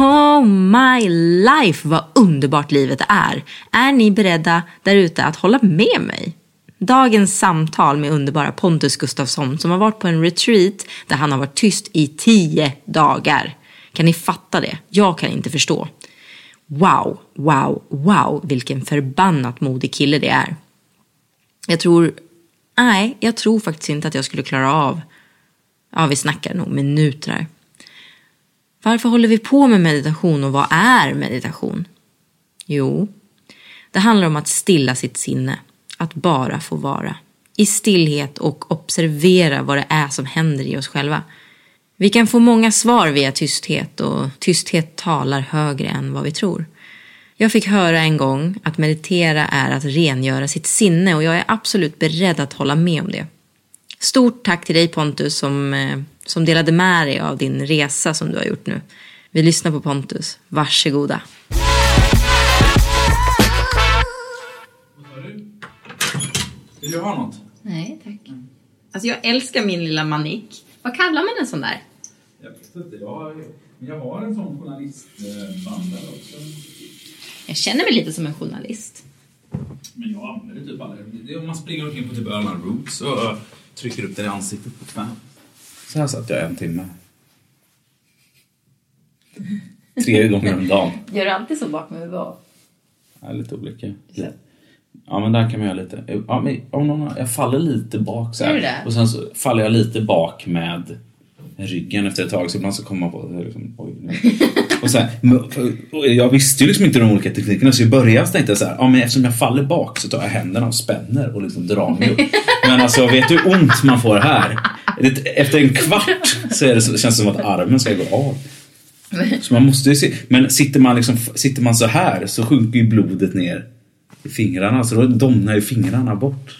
Oh my life, vad underbart livet är. Är ni beredda där ute att hålla med mig? Dagens samtal med underbara Pontus Gustafsson som har varit på en retreat där han har varit tyst i tio dagar. Kan ni fatta det? Jag kan inte förstå. Wow, wow, wow, vilken förbannat modig kille det är. Jag tror, nej, jag tror faktiskt inte att jag skulle klara av, ja vi snackar nog minuter här. Varför håller vi på med meditation och vad är meditation? Jo, det handlar om att stilla sitt sinne, att bara få vara. I stillhet och observera vad det är som händer i oss själva. Vi kan få många svar via tysthet och tysthet talar högre än vad vi tror. Jag fick höra en gång att meditera är att rengöra sitt sinne och jag är absolut beredd att hålla med om det. Stort tack till dig Pontus som, eh, som delade med dig av din resa som du har gjort nu. Vi lyssnar på Pontus. Varsågoda. Vill du ha något? Nej, tack. Alltså jag älskar min lilla manik. Vad kallar man en sån där? Jag vet inte. Jag, jag har en sån journalistbandare också. Jag känner mig lite som en journalist. Men jag använder typ aldrig det. är Om man springer omkring på typ Öland Roots och trycker upp den i ansiktet på fan. Så här satt jag en timme. Tre gånger om dagen. Gör du alltid så bak med vad? Ja, lite olika. Ja, men där kan man göra lite. Ja, men om någon, jag faller lite bak så här. Och sen så faller jag lite bak med ryggen efter ett tag. Så ibland så kommer man på det. Liksom, oj, nu. och sen, jag visste ju liksom inte de olika teknikerna så i början så tänkte jag så här, ja men eftersom jag faller bak så tar jag händerna och spänner och liksom drar mig upp. Men alltså vet du hur ont man får här? Efter en kvart så, det så känns det som att armen ska gå av. Så man måste se. Men sitter man, liksom, sitter man så här så sjunker ju blodet ner i fingrarna. Så då domnar ju fingrarna bort.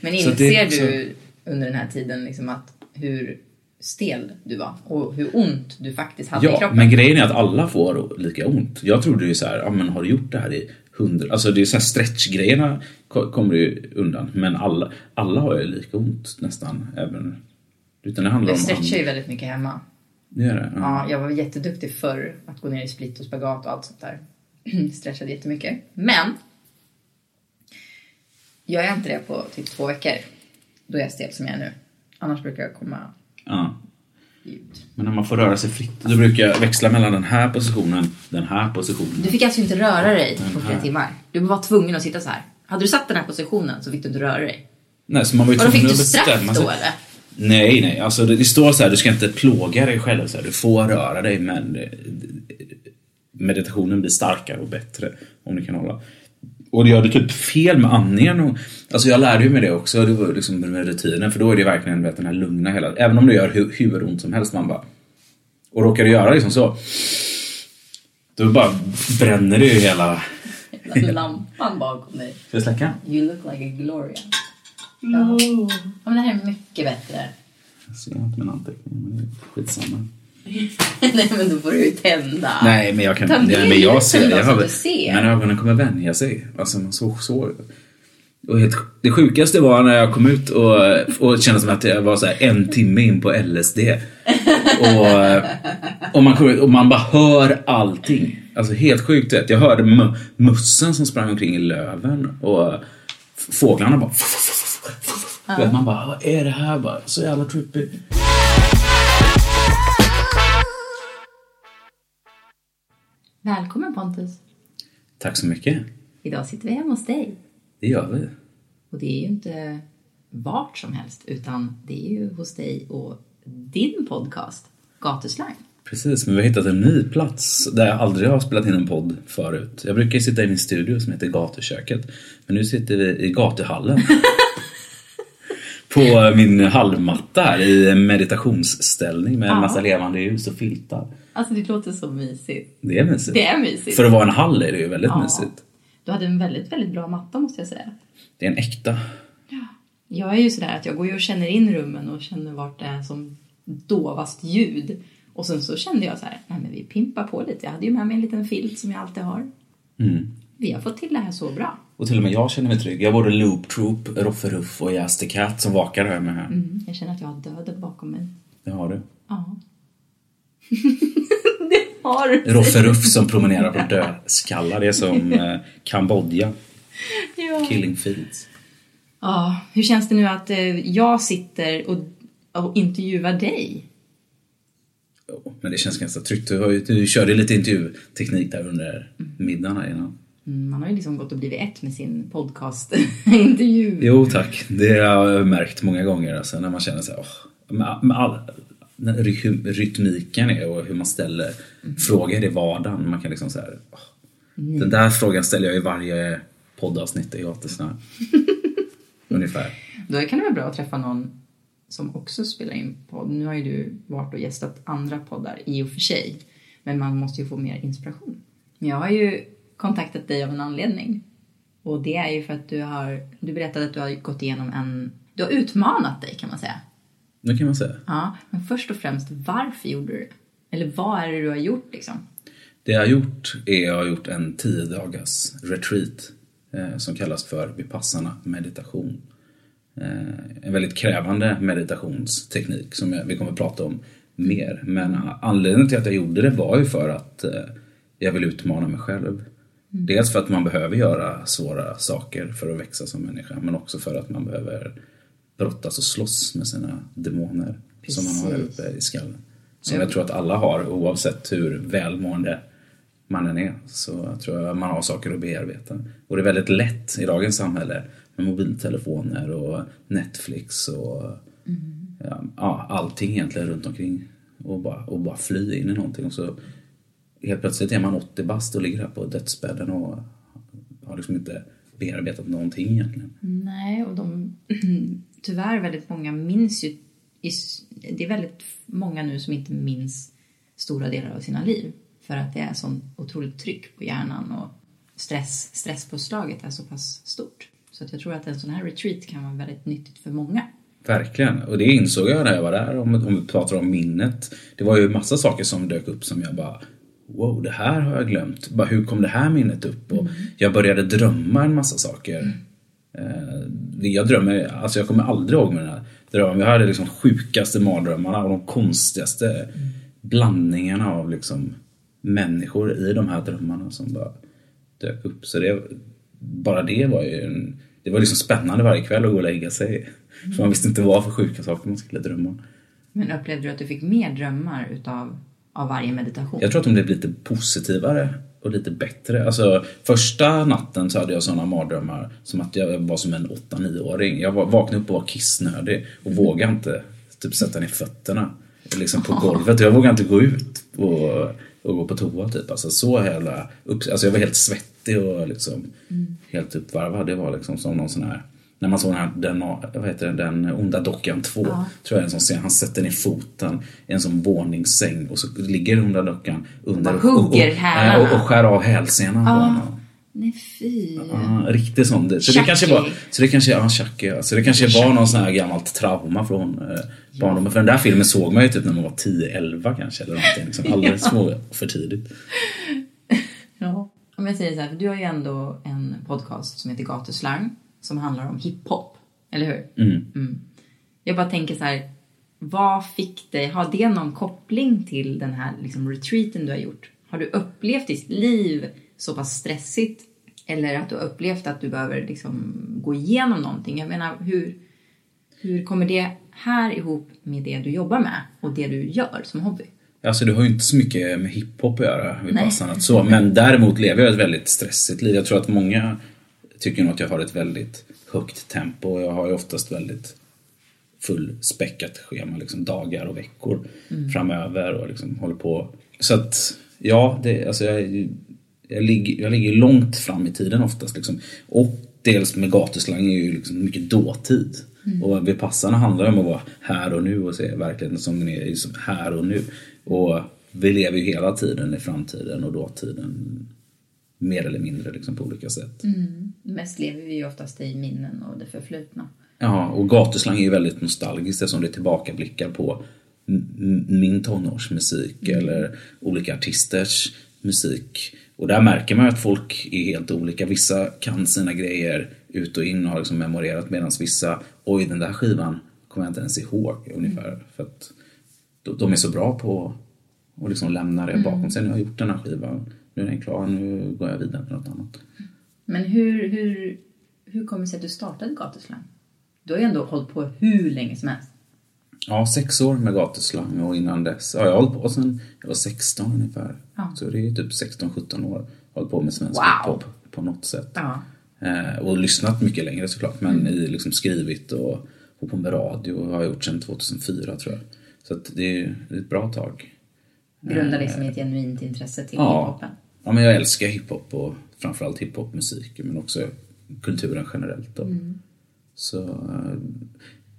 Men Så inser det- du under den här tiden liksom att hur stel du var och hur ont du faktiskt hade i Ja, kroppen? men grejen är att alla får lika ont. Jag trodde ju så här, ja men har du gjort det här i hundra... Alltså det är så här stretchgrejerna ko- kommer ju undan. Men alla, alla har ju lika ont nästan. Även, utan det handlar Jag om... stretchar ju väldigt mycket hemma. Det gör det? Ja, jag var jätteduktig förr att gå ner i split och spagat och allt sånt där. Stretchade jättemycket. Men jag inte det på typ två veckor, då är jag stel som jag är nu. Annars brukar jag komma ja. ut. Men när man får röra sig fritt, då brukar jag växla mellan den här positionen, den här positionen. Du fick alltså inte röra dig på flera timmar? Du var tvungen att sitta så här. Hade du satt den här positionen så fick du inte röra dig. Nej, så man var ju fick tvungen du att straff bestämma sig. då eller? Nej, nej. Alltså det, det står så här, du ska inte plåga dig själv. Så här, du får röra dig, men eh, meditationen blir starkare och bättre om du kan hålla. Och gör du typ fel med andningen och, Alltså jag lärde ju mig det också, det var liksom med rutinen. För då är det verkligen vet, den här lugna hela Även om det gör hur, hur ont som helst, man bara... Och råkar du göra liksom så. Då bara bränner det ju hela... Lampan bakom dig. Ska jag släcka? You look like a Gloria. Ja. men det här är mycket bättre. Jag ser inte mina anteckningar, men det är skitsamma. Nej, men då får du ju tända. Nej, men jag kan... Ta Nej, men jag ser, jag har, ser. Men ögonen kommer vänja sig. Alltså, man så, så. Och helt, det sjukaste var när jag kom ut och, och kände som att jag var så här en timme in på LSD. Och, och, man, kom ut och man bara hör allting. Alltså helt sjukt. Vet. Jag hörde mu- mussen som sprang omkring i löven och fåglarna bara... Ja. Man bara, vad är det här? Bara, så jävla trippy. Välkommen Pontus. Tack så mycket. Idag sitter vi hemma hos dig. Det gör vi. Och det är ju inte vart som helst, utan det är ju hos dig och din podcast, Gatuslang. Precis, men vi har hittat en ny plats där jag aldrig har spelat in en podd förut. Jag brukar sitta i min studio som heter Gatuköket, men nu sitter vi i gatuhallen. på min halvmatta här i meditationsställning med en Ja. massa levande ljus och filtar. Alltså det låter så mysigt. Det är mysigt. Det är mysigt. För att vara en hall är det ju väldigt Ja. mysigt. Du hade en väldigt, väldigt bra matta måste jag säga. Det är en äkta. Jag är ju sådär att jag går ju och känner in rummen och känner vart det är som dovast ljud. Och sen så kände jag så här, nej men vi pimpar på lite. Jag hade ju med mig en liten filt som jag alltid har. Mm. Vi har fått till det här så bra. Och till och med jag känner mig trygg. Jag har både Loop Troop, Roffe Ruff och Jaster Cat som vakar här med här. Mm, jag känner att jag har döden bakom mig. Det har du. Ja. det har du. Roffe Ruff som promenerar på dödskallar. Det är som eh, Kambodja. Ja. Killing Fields. ja. Hur känns det nu att eh, jag sitter och, och intervjuar dig? Men det känns ganska tryggt. Du, har ju, du körde lite intervjuteknik där under middagen här innan. Mm, Man har ju liksom gått och blivit ett med sin podcast-intervju. Jo tack, det har jag märkt många gånger. Alltså, när man känner här, åh, med, med all, ry- rytmiken är och hur man ställer frågor i vardagen. Man kan liksom så här, åh, Den där frågan ställer jag i varje poddavsnitt i Gatusnö. Ungefär. Då kan det vara bra att träffa någon som också spelar in podd. Nu har ju du varit och gästat andra poddar i och för sig. Men man måste ju få mer inspiration. Jag har ju kontaktat dig av en anledning. Och det är ju för att du har, du berättade att du har gått igenom en, du har utmanat dig kan man säga. Det kan man säga. Ja, men först och främst varför gjorde du det? Eller vad är det du har gjort liksom? Det jag har gjort är att jag har gjort en 10 dagars retreat eh, som kallas för Vipassana meditation. Eh, en väldigt krävande meditationsteknik som jag, vi kommer att prata om mer. Men anledningen till att jag gjorde det var ju för att eh, jag vill utmana mig själv. Dels för att man behöver göra svåra saker för att växa som människa men också för att man behöver brottas och slåss med sina demoner som man har där Precis. uppe i skallen. Som jag tror att alla har oavsett hur välmående man än är. Så tror jag man har saker att bearbeta. Och det är väldigt lätt i dagens samhälle med mobiltelefoner och Netflix och ja, ja, allting egentligen runt omkring. Och bara, och bara fly in i någonting. Och så helt plötsligt är man 80 bast och ligger här på dödsbädden och har liksom inte bearbetat någonting egentligen. Nej, och de, tyvärr väldigt många minns ju, det är väldigt många nu som inte minns stora delar av sina liv. För att det är sån otroligt tryck på hjärnan och stress, stresspåslaget är så pass stort. Så att jag tror att en sån här retreat kan vara väldigt nyttigt för många. Verkligen. Och det insåg jag när jag var där, om, om vi pratar om minnet. Det var ju massa saker som dök upp som jag bara Wow, det här har jag glömt. Bara, hur kom det här minnet upp? Och jag började drömma en massa saker. Eh, det jag drömmer, alltså jag kommer aldrig ihåg mina drömmar. Jag hade liksom sjukaste mardrömmarna och de konstigaste blandningarna av liksom människor i de här drömmarna som bara dök upp. Så det, bara det var ju en, det var liksom spännande varje kväll att gå och lägga sig. För man visste inte vad för sjuka saker man skulle drömma. Men upplevde du att du fick mer drömmar utav av varje meditation? Jag tror att de blev lite positivare och lite bättre. Alltså första natten så hade jag sådana mardrömmar som att jag var som en 8-9-åring. Jag vaknade upp och var kissnödig och vågade inte typ sätta ner fötterna liksom på golvet. Jag vågade inte gå ut och, och gå på toa typ. Alltså så jävla upp, alltså jag var helt svettig och liksom helt uppvarvad. Det var liksom som någon sån här när man såg den, här, den, vad heter det, den onda dockan 2, tror jag är en sån scen. Han sätter ner foten i en sån våningssäng och så ligger den onda dockan under hugger och, och, hälarna. och, och skär av hälsenan på honom. Nej fy. Ja, riktigt sån. Det- Så det kanske var, så det kanske, ja, Chucky, ja. Så det kanske var någon sån här gammalt trauma från eh, barndomen. För den där filmen såg man ju typ när man var 10-11 kanske eller någonting. Liksom, alldeles små för tidigt. Ja. Om jag säger så här, för du har ju ändå en podcast som heter Gatuslang som handlar om hiphop, eller hur? Mm. Jag bara tänker så här, vad fick dig, har det någon koppling till den här liksom, retreaten du har gjort? Har du upplevt ditt liv så pass stressigt? Eller att du har upplevt att du behöver liksom, gå igenom någonting? Jag menar, hur, hur kommer det här ihop med det du jobbar med och det du gör som hobby? Alltså det har ju inte så mycket med hiphop att göra, Nej. Vipassanat så. Men däremot lever jag ett väldigt stressigt liv. Jag tror att många tycker nog att jag har ett väldigt högt tempo. Jag har ju oftast väldigt fullspäckat schema, liksom dagar och veckor framöver och liksom håller på. Så att, ja, det, alltså jag, jag, ligger, jag ligger långt fram i tiden oftast. Liksom. Och dels med gatuslang är ju liksom mycket dåtid. Och Vipassana handlar om att vara här och nu och se verkligheten som den är liksom här och nu. Och vi lever ju hela tiden i framtiden och dåtiden mer eller mindre liksom på olika sätt. Mest lever vi ju oftast i minnen och det förflutna. Ja, och gatuslang är ju väldigt nostalgiskt eftersom det tillbakablickar på min tonårsmusik eller olika artisters musik. Och där märker man att folk är helt olika. Vissa kan sina grejer ut och in och har liksom memorerat medan vissa, oj den där skivan kommer jag inte ens ihåg ungefär. För att de- de är så bra på att liksom lämna det bakom sig. Nu har jag gjort den här skivan, nu är den klar, nu går jag vidare med något annat. Men hur, hur, hur kommer det sig att du startade gatuslang? Du har ju ändå hållit på hur länge som helst. Ja, sex år med gatuslang och innan dess har jag hållit på sedan jag var 16 ungefär. Ja. Så det är typ 16-17 år. Hållit på med svensk Wow. hiphop på något sätt. Ja. Eh, och lyssnat mycket längre såklart. Men i liksom skrivit och, och på med radio har jag gjort sedan 2004 tror jag. Så det är det är ett bra tag. Grundar liksom ett genuint intresse till Ja. hiphopen. Ja, men jag älskar hiphop och framförallt hiphopmusik men också kulturen generellt. Då. Så, eh,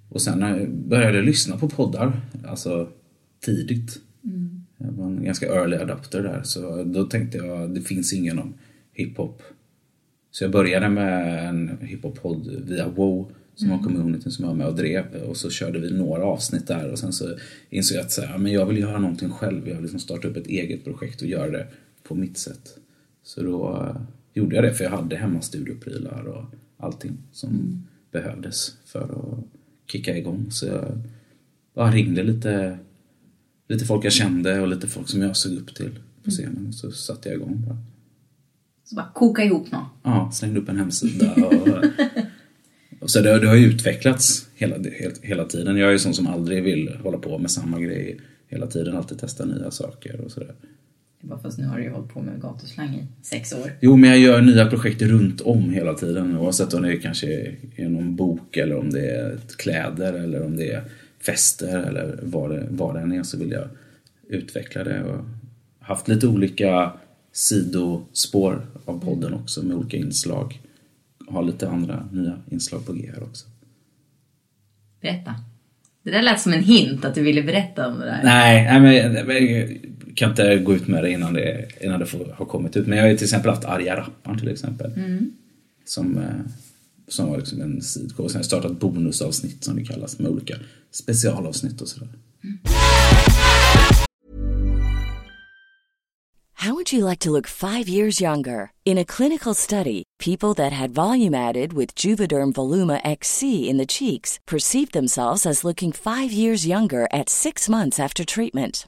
och sen eh, började jag lyssna på poddar, alltså tidigt. Jag var en ganska early adapter där så då tänkte jag det finns ingen om hiphop. Så jag började med en hiphop-podd via Wow som var communityn som jag var med och drev och så körde vi några avsnitt där och sen så insåg jag att så här, men jag vill göra någonting själv. Jag vill liksom starta upp ett eget projekt och göra det på mitt sätt. Så då eh, gjorde jag det för jag hade hemma studioprylar och allting som behövdes för att kicka igång. Så jag bara ringde lite, lite folk jag kände och lite folk som jag såg upp till på scenen och så satte jag igång bara. Så bara koka ihop något. Ja, slängde upp en hemsida och, och så det, det har ju utvecklats hela, hela, hela tiden. Jag är ju sån som aldrig vill hålla på med samma grej hela tiden, alltid testa nya saker och sådär. Bara fast nu har du ju hållit på med gatuslang i sex år. Jo, men jag gör nya projekt runt om hela tiden. Oavsett om det kanske är någon bok eller om det är kläder eller om det är fester eller vad det, vad det än är så vill jag utveckla det. Och haft lite olika sidospår av podden också med olika inslag. Har lite andra nya inslag på G här också. Berätta. Det där lät som en hint att du ville berätta om det där. Nej, men, kan inte gå ut med det innan det, innan det får, har kommit ut. Men jag har ju till exempel haft Arga Rapparen till exempel. Som, eh, som var liksom en sidgåva. Sen har jag startat bonusavsnitt som det kallas med olika specialavsnitt och sådär. How would you like to look five years younger? In a clinical study, people that had volume added with Juvederm Voluma XC in the cheeks perceived themselves as looking five years younger at six months after treatment.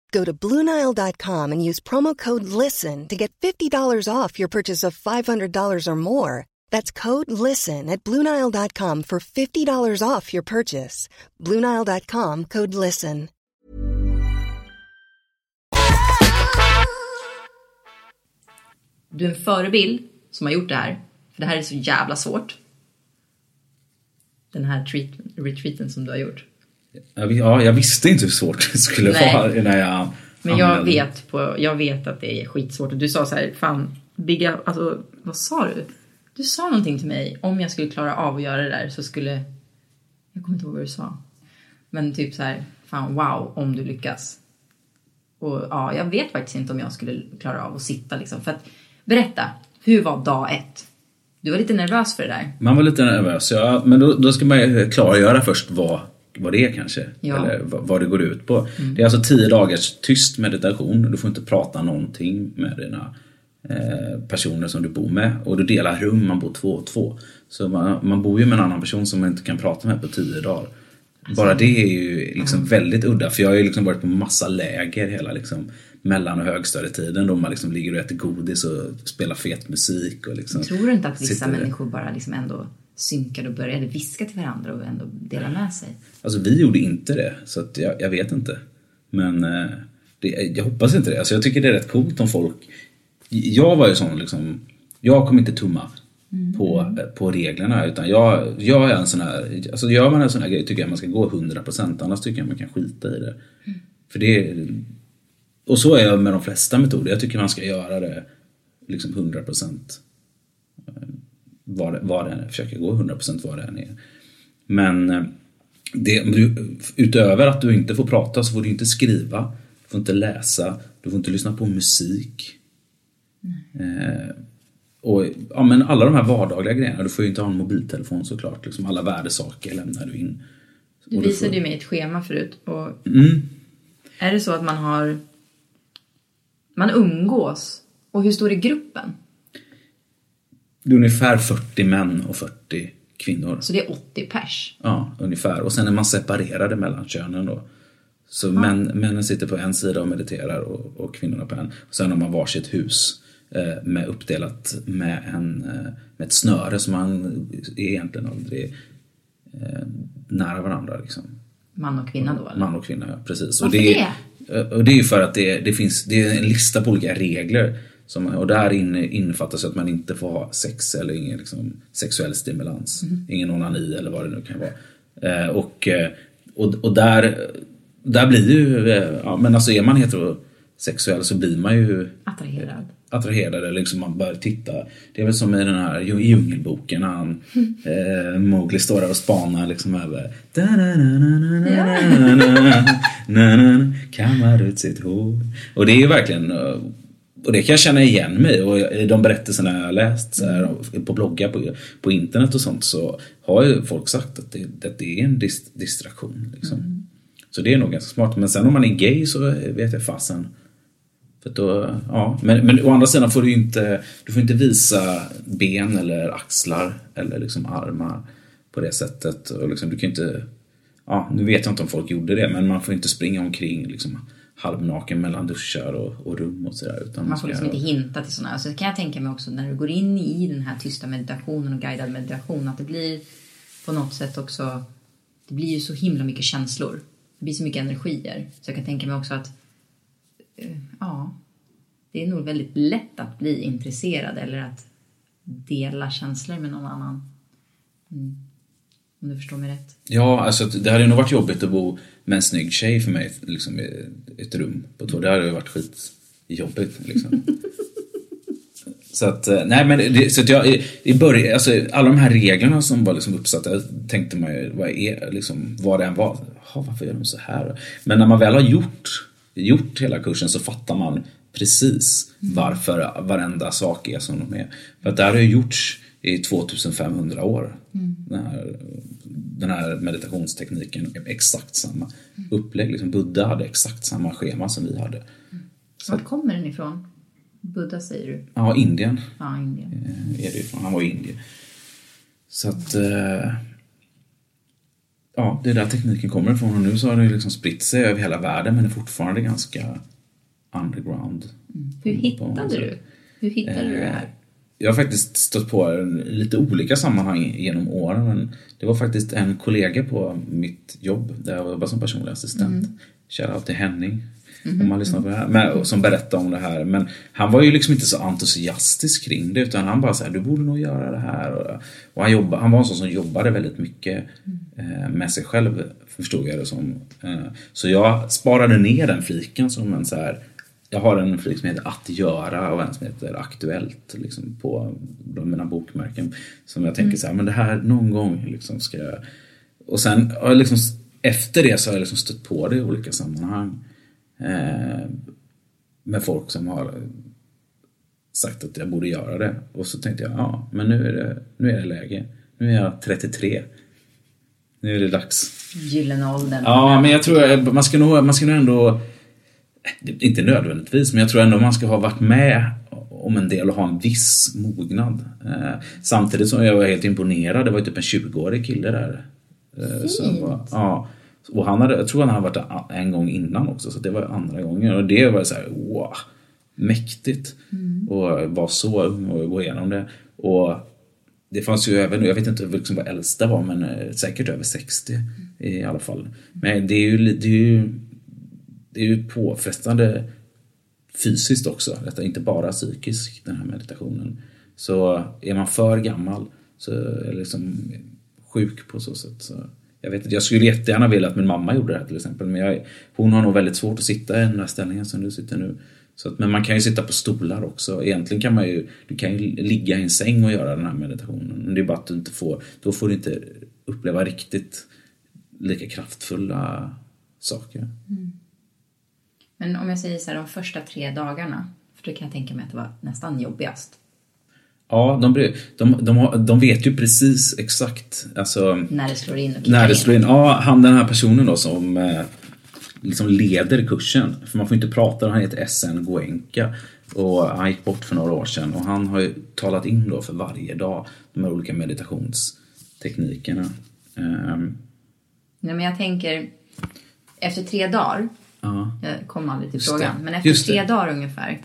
Go to BlueNile.com and use promo code LISTEN to get $50 off your purchase of $500 or more. That's code LISTEN at BlueNile.com for $50 off your purchase. BlueNile.com code LISTEN. Du är en förebild som har gjort det här. För det här är så jävla svårt. Den här treat, retreaten som du har gjort. Jag, ja, jag visste inte hur svårt det skulle Nej. vara när jag Men jag anmälde. vet, på, jag vet att det är skitsvårt. Och du sa så här, fan, bygga, alltså vad sa du? Du sa någonting till mig, om jag skulle klara av att göra det där så skulle, jag kommer inte ihåg vad du sa. Men typ så här, fan wow, om du lyckas. Och ja, jag vet faktiskt inte om jag skulle klara av att sitta liksom. För att, berätta, hur var dag ett? Du var lite nervös för det där. Man var lite nervös, ja. Men då, då ska man ju klargöra först vad, vad det är kanske. Ja. Mm. Eller vad, det går ut på. Det är alltså tio dagars tyst meditation. Du får inte prata någonting med dina eh, personer som du bor med. Och du delar rum, man bor två och två. Så man, man bor ju med en annan person som man inte kan prata med på tio dagar. Alltså, Bara det är ju liksom väldigt udda. För jag har ju liksom varit på massa läger hela liksom mellan och högstadietiden då man liksom ligger och äter godis och spelar fet musik. Och liksom Tror du inte att vissa människor bara liksom ändå synkade och började viska till varandra och ändå dela med sig? Alltså vi gjorde inte det, så jag, jag vet inte. Men eh, det, jag hoppas inte det. Alltså jag tycker det är rätt coolt om folk... Jag var ju sån liksom... Jag kommer inte tumma på, eh, på reglerna utan jag, jag är en sån här... Alltså gör man en sån här grej tycker jag man ska gå 100% annars tycker jag man kan skita i det. För det är, Och så är jag med de flesta metoder. Jag tycker man ska göra det liksom 100% vad, vad det än är. Försöka gå 100% vad det än är. Men eh, det, utöver att du inte får prata så får du inte skriva, du får inte läsa, du får inte lyssna på musik. Eh, och ja, men alla de här vardagliga grejerna, du får ju inte ha en mobiltelefon såklart. Liksom alla värdesaker lämnar du in. Du Och du visade får- ju mig ett schema förut. Och Mm. Är det så att man har... Man umgås? Och hur stor är gruppen? Det är ungefär 40 män och 40 kvinnor. Så det är 80 pers. Ja, ungefär. Och sen är man separerade mellan könen då. Så män, männen sitter på en sida och mediterar och, och kvinnorna på en. Och sen har man varsitt hus eh, med uppdelat med, en, eh, med ett snöre som man är egentligen aldrig eh, nära varandra. Liksom. Man och kvinna då eller? Man och kvinna, ja, precis. Varför och det? är- Och det är ju för att det, det finns det är en lista på olika regler. Som, och där inne in, innefattas att man inte får ha sex eller ingen liksom, sexuell stimulans. Mm. Ingen onani eller vad det nu kan vara. Eh, och, eh, och, och där, där blir ju, eh, ja, men alltså är man heterosexuell så blir man ju attraherad. Attraherad eller liksom man börjar titta. Det är väl som i den här djungelboken när han, eh, Mowgli står där och spanar liksom över. Ja. Kammar ut sitt hår. Och det är ju verkligen eh, och det kan jag känna igen mig och i de berättelserna jag har läst här, på bloggar på, på internet och sånt så har ju folk sagt att det, att det är en dis, distraktion. Liksom. Så det är nog ganska smart. Men sen om man är gay så vet jag fasen. För då, ja. men, men å andra sidan får du inte, du får inte visa ben eller axlar eller liksom armar på det sättet. Och liksom, du kan inte, ja, nu vet jag inte om folk gjorde det, men man får inte springa omkring liksom, halvnaken mellan duschar och, och rum och sådär. Utan Man får liksom inte hinta till sådana. Så det kan jag tänka mig också när du går in i den här tysta meditationen och guidad meditation att det blir på något sätt också, det blir ju så himla mycket känslor. Det blir så mycket energier. Så jag kan tänka mig också att, eh, ja, det är nog väldigt lätt att bli intresserad eller att dela känslor med någon annan. Mm. Om du förstår mig rätt. Ja, alltså det hade nog varit jobbigt att bo med en snygg tjej för mig liksom, i ett rum på två. Det hade ju varit skitjobbigt. Liksom. så att, eh, nej men det, så att jag, i, i början, alltså alla de här reglerna som var liksom uppsatta tänkte man ju, vad är liksom, vad det än var. Jaha, varför gör de så här? Men när man väl har gjort, gjort hela kursen så fattar man precis varför varenda sak är som de är. För att det här har ju gjorts i 2500 år. Den, här, den här meditationstekniken, exakt samma upplägg. Liksom Buddha hade exakt samma schema som vi hade. Var kommer den ifrån? Buddha säger du? Ja, Indien Ja, Indien. eh, är det ifrån. Han var i Indien. Så att... Eh, ja, det är där tekniken kommer ifrån och nu så har det liksom spritt sig över hela världen men är fortfarande ganska underground. Hur Mm, hittade du? Hur hittade du det här? Jag har faktiskt stött på i lite olika sammanhang genom åren. Men det var faktiskt en kollega på mitt jobb där jag jobbade som personlig assistent. Mm. Shoutout till Henning. Om man lyssnar på det här. Men, som berättade om det här. Men han var ju liksom inte så entusiastisk kring det. Utan han bara såhär, du borde nog göra det här. Och, och han, jobbade, han var en sån som jobbade väldigt mycket eh, med sig själv. Förstod jag det som. Eh, så jag sparade ner den fliken som en så här jag har en flik som heter Att göra och en som heter Aktuellt liksom, på mina bokmärken. Som jag tänker så här, men det här någon gång liksom ska jag... Och sen har jag liksom, efter det så har jag liksom stött på det i olika sammanhang. Eh, med folk som har sagt att jag borde göra det. Och så tänkte jag, ja men nu är det, nu är det läge. Nu är jag 33. Nu är det dags. Gyllene åldern. Ja, men jag tror man ska nog, man ska nog ändå inte nödvändigtvis, men jag tror ändå man ska ha varit med om en del och ha en viss mognad. Eh, samtidigt som jag var helt imponerad. Det var typ en 20-årig kille där. Eh, som var, ja, och han hade, jag tror han hade varit en gång innan också, så det var andra gången. Och det var så här, wow, mäktigt. Mm. Och vara så ung och gå igenom det. Och det fanns ju även, jag vet inte liksom vad äldsta var, men säkert över 60 mm. i alla fall. Men det är ju, det är ju det är ju påfrestande fysiskt också. Detta är inte bara psykiskt, den här meditationen. Så är man för gammal, så är liksom sjuk på så sätt. Så jag, vet, jag skulle jättegärna vilja att min mamma gjorde det här till exempel. Men jag, hon har nog väldigt svårt att sitta i den här ställningen som du sitter nu. Så att, men man kan ju sitta på stolar också. Egentligen kan man ju, du kan ju ligga i en säng och göra den här meditationen. Men det är bara att du inte får, då får du inte uppleva riktigt lika kraftfulla saker. Mm. Men om jag säger så här, de första tre dagarna, för det kan jag tänka mig att det var nästan jobbigast. Ja, de, de, de, de vet ju precis exakt alltså, när det slår in. Och när det slår in. Ja, han den här personen då som eh, liksom leder kursen. För man får inte prata, han heter SN Goenka. Och han gick bort för några år sedan och han har ju talat in då för varje dag de här olika meditationsteknikerna. Um, Nej, men jag tänker, efter tre dagar Ja. Jag kom aldrig till frågan. Men efter tre dagar ungefär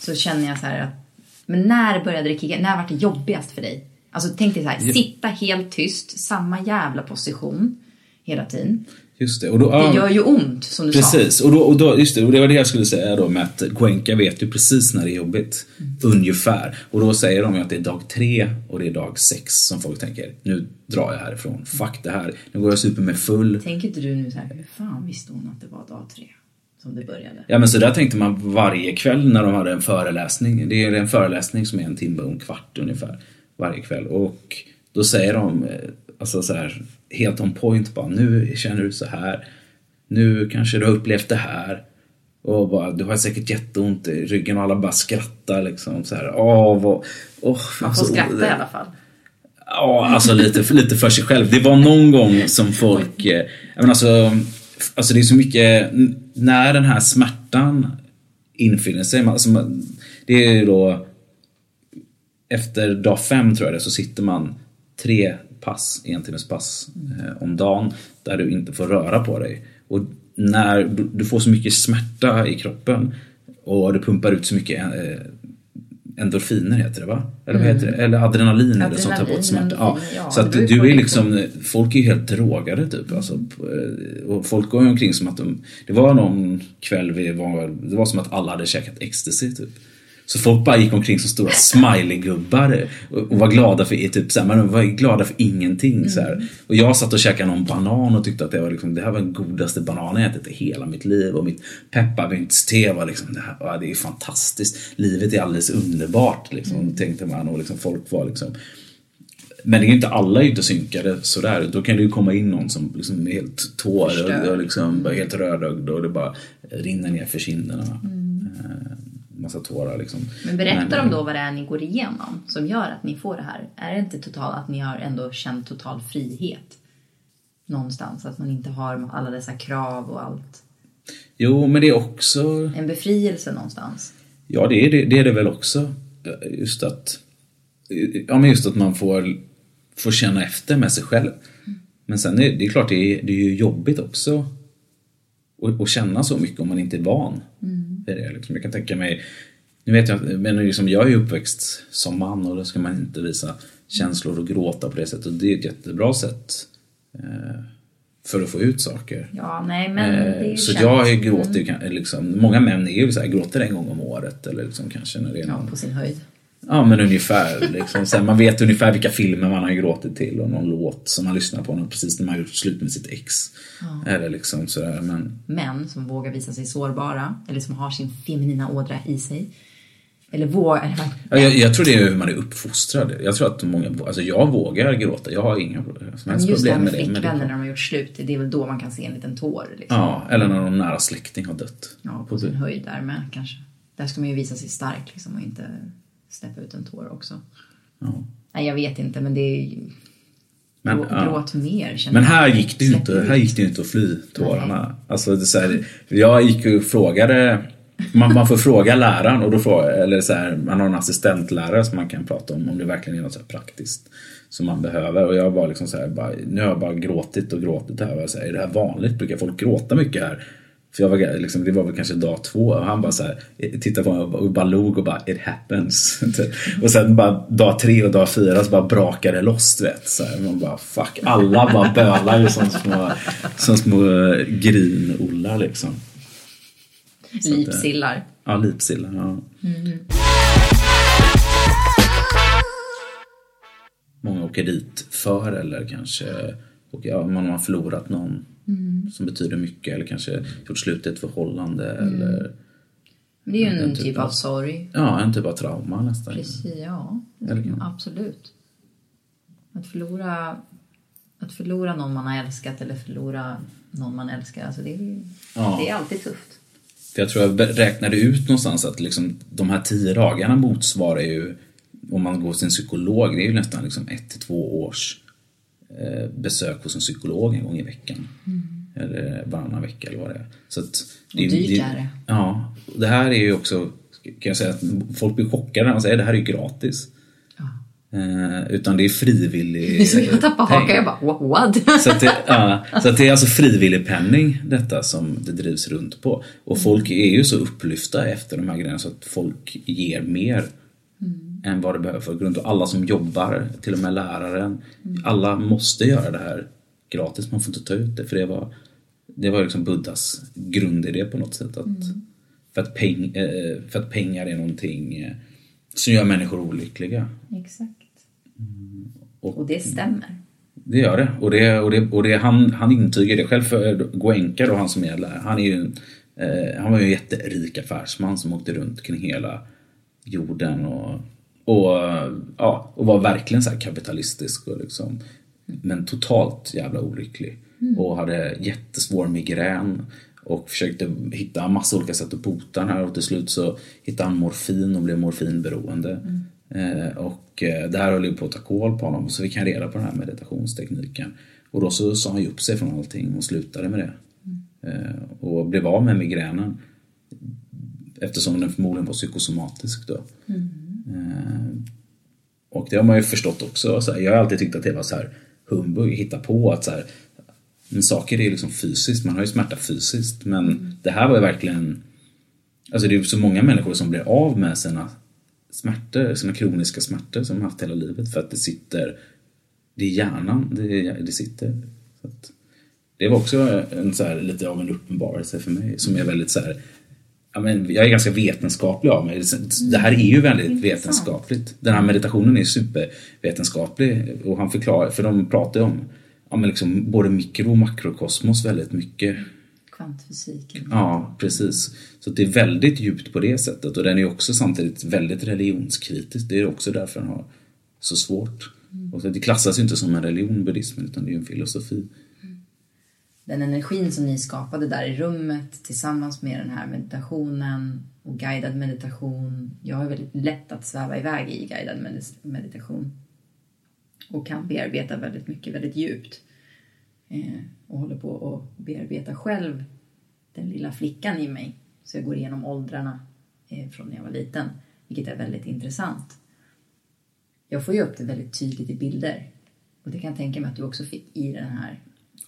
så känner jag så här att men när började det kicka? När var det jobbigast för dig? Alltså tänk dig så här, sitta helt tyst, samma jävla position hela tiden. Just det. Och då, det gör ju ont som du precis. sa. Precis. Och, då, och då, just det, och det var det jag skulle säga då med att Cuenca vet ju precis när det är jobbigt. Mm. Ungefär. Och då säger de ju att det är dag tre och det är dag sex som folk tänker, nu drar jag härifrån. Fuck det här. Nu går jag super mig full. Tänker inte du nu så här, hur fan visste hon att det var dag tre? Som det började. Ja men så där tänkte man varje kväll när de hade en föreläsning. Det är en föreläsning som är en timme och en kvart ungefär. Varje kväll. Och då säger de, alltså så här, helt on point bara, nu känner du så här. Nu kanske du har upplevt det här. Och bara, du har säkert jätteont i ryggen och alla bara skrattar liksom. Så här, åh, vad, åh, Man får skratta i alla fall. Ja, alltså lite, lite för sig själv. Det var någon gång som folk, eh, men alltså, alltså det är så mycket, när den här smärtan infinner sig. Alltså, det är då efter dag fem tror jag det så sitter man tre pass, en timmes pass eh, om dagen där du inte får röra på dig. Och när du, du får så mycket smärta i kroppen och du pumpar ut så mycket eh, endorfiner heter det va? Eller vad heter det? Eller adrenalin, adrenalin det som tar bort smärta. Ja. ja. så att du är liksom, folk är ju helt drogade typ. Alltså, och folk går ju omkring som att de, det var någon kväll vi var, det var som att alla hade käkat ecstasy typ. Så folk bara gick omkring som stora smiley-gubbar och var glada för, typ, så här, man var glada för ingenting. Mm. Så här. Och jag satt och käkade någon banan och tyckte att det, var liksom, det här var den godaste bananen jag ätit i hela mitt liv. Och mitt pepparmyntste var liksom, det, här, det är fantastiskt. Livet är alldeles underbart, liksom, mm. tänkte man. Och liksom, folk var liksom men det är inte alla är inte synkade sådär. Då kan det ju komma in någon som liksom är helt tårögd och liksom bara helt rödögd och det bara rinner ner för kinderna. Mm massa tårar. Liksom. Men berättar de då vad det är ni går igenom som gör att ni får det här? Är det inte total, att ni har ändå känt total frihet någonstans? Att man inte har alla dessa krav och allt? Jo, men det är också... En befrielse någonstans? Ja, det är det, det, är det väl också. Just att, ja, men just att man får, får känna efter med sig själv. Men sen är det är klart, det är, det är ju jobbigt också att, att känna så mycket om man inte är van Mm. Vid det. Liksom. Jag kan tänka mig, nu vet jag men liksom, jag är uppväxt som man och då ska man inte visa känslor och gråta på det sättet. Och det är ett jättebra sätt eh, för att få ut saker. Ja, nej men Eh, så känt. jag gråter ju liksom, många män är ju så här, gråter en gång om året eller liksom kanske när det är Ja, någon på sin höjd. Ja men ungefär. Liksom. Så här, man vet ungefär vilka filmer man har gråtit till och någon låt som man lyssnar på precis när man har gjort slut med sitt ex. Eller liksom sådär. Men, Män som vågar visa sig sårbara eller som har sin feminina ådra i sig. Eller vågar... ja, jag, jag tror det är hur man är uppfostrad. Jag tror att många, alltså jag vågar gråta. Jag har inga som helst Just problem med med det. Men det flickvänner när de har gjort slut, det är väl då man kan se en liten tår. Liksom. ja, eller när någon nära släkting har dött. Ja, på sin höjd där med kanske. Där ska man ju visa sig stark liksom och inte släppa ut en tår också. Ja. Nej, jag vet inte, men det är ju... Men, Grå- ja. Gråt mer Men här gick det inte, här gick det ju inte att fly tårarna. Alltså, det så här, jag gick och frågade, man, man får fråga läraren och då frågar, eller så här, man har en assistentlärare som man kan prata om om det verkligen är något så praktiskt som man behöver. Och jag var liksom så här, bara, nu har jag bara gråtit och gråtit här. Och jag så här, är det här vanligt? Brukar folk gråta mycket här? För jag var, liksom, det var väl kanske dag två och han bara så här, tittade på mig och bara- log och bara it happens. och sen bara dag tre och dag fyra så bara brakade det loss du vet. Så här, man bara fuck, alla bara bölar ju som små, som små grinollar liksom. Så att, eh, Lipsillar. Ja, lipsillar. Ja. Många åker dit för eller kanske och ja, man har förlorat någon som betyder mycket eller kanske gjort slut i ett förhållande eller Men det är ju en Den typ typen. av sorg. ja, en typ av trauma nästan. Precis, ja. Eller- Absolut. Att förlora, att förlora någon man har älskat eller förlora någon man älskar, alltså det, är, Ja. det är alltid tufft. För jag tror jag räknade ut någonstans att liksom, de här tio dagarna motsvarar ju, om man går till en psykolog, det är ju nästan liksom ett till två års besök hos en psykolog en gång i veckan. Eller varannan vecka eller vad det är. Så att det, Och dyrt är det. Ja, det här är ju också, kan jag säga att folk blir chockade när man säger det här är ju gratis. Eh, utan det är frivillig Så jag tappar hakan, jag bara what? Så att, det, ja, så att det är alltså frivillig penning detta som det drivs runt på. Och folk är ju så upplyfta efter de här grejerna så att folk ger mer än vad det behöver för grund. Och alla som jobbar, till och med läraren, alla måste göra det här gratis. Man får inte ta ut det för det var, det var liksom Buddhas grundidé på något sätt. Att, för, att peng, eh, för att pengar är någonting eh, som gör människor olyckliga. Exakt. Och- Och det stämmer. Det gör det. Och, det, och, det, och det, han, han intygar det själv för Goenka då, han som är lärare. Han, är ju, eh, han var ju en jätterik affärsman som åkte runt kring hela jorden och, och, ja, och var verkligen så här kapitalistisk och liksom, men totalt jävla olycklig. Och hade jättesvår migrän och försökte hitta massa olika sätt att bota den här och till slut så hittade han morfin och blev morfinberoende. Eh, och eh, det här höll ju på att ta koll på honom och så fick han reda på den här meditationstekniken. Och då så sa han ju upp sig från allting och slutade med det. Eh, och blev av med migränen. Eftersom den förmodligen var psykosomatisk då. Eh, och det har man ju förstått också. Så här, jag har alltid tyckt att det var så här humbug, hitta på att så här, men saker är liksom fysiskt, man har ju smärta fysiskt. Men det här var ju verkligen, alltså det är ju så många människor som blir av med sina smärtor, sina kroniska smärtor som de haft hela livet för att det sitter, det är hjärnan, det, det sitter. Det var också en, så här, lite av en uppenbarelse för mig som är väldigt så här, ja, men jag är ganska vetenskaplig av mig. Det här är ju väldigt vetenskapligt. Den här meditationen är supervetenskaplig och han förklarar, för de pratar ju om ja, men liksom både mikro och makrokosmos väldigt mycket. Kvantfysiken. Ja, precis. Så det är väldigt djupt på det sättet och den är också samtidigt väldigt religionskritisk. Det är också därför den har så svårt. Och det klassas ju inte som en religion, buddhismen, utan det är ju en filosofi. Den energin som ni skapade där i rummet tillsammans med den här meditationen och guidad meditation. Jag har väldigt lätt att sväva iväg i guidad meditation. Och kan bearbeta väldigt mycket, väldigt djupt. Eh, och håller på att bearbeta själv den lilla flickan i mig. Så jag går igenom åldrarna eh, från när jag var liten, vilket är väldigt intressant. Jag får ju upp det väldigt tydligt i bilder. Och det kan jag tänka mig att du också fick i den här.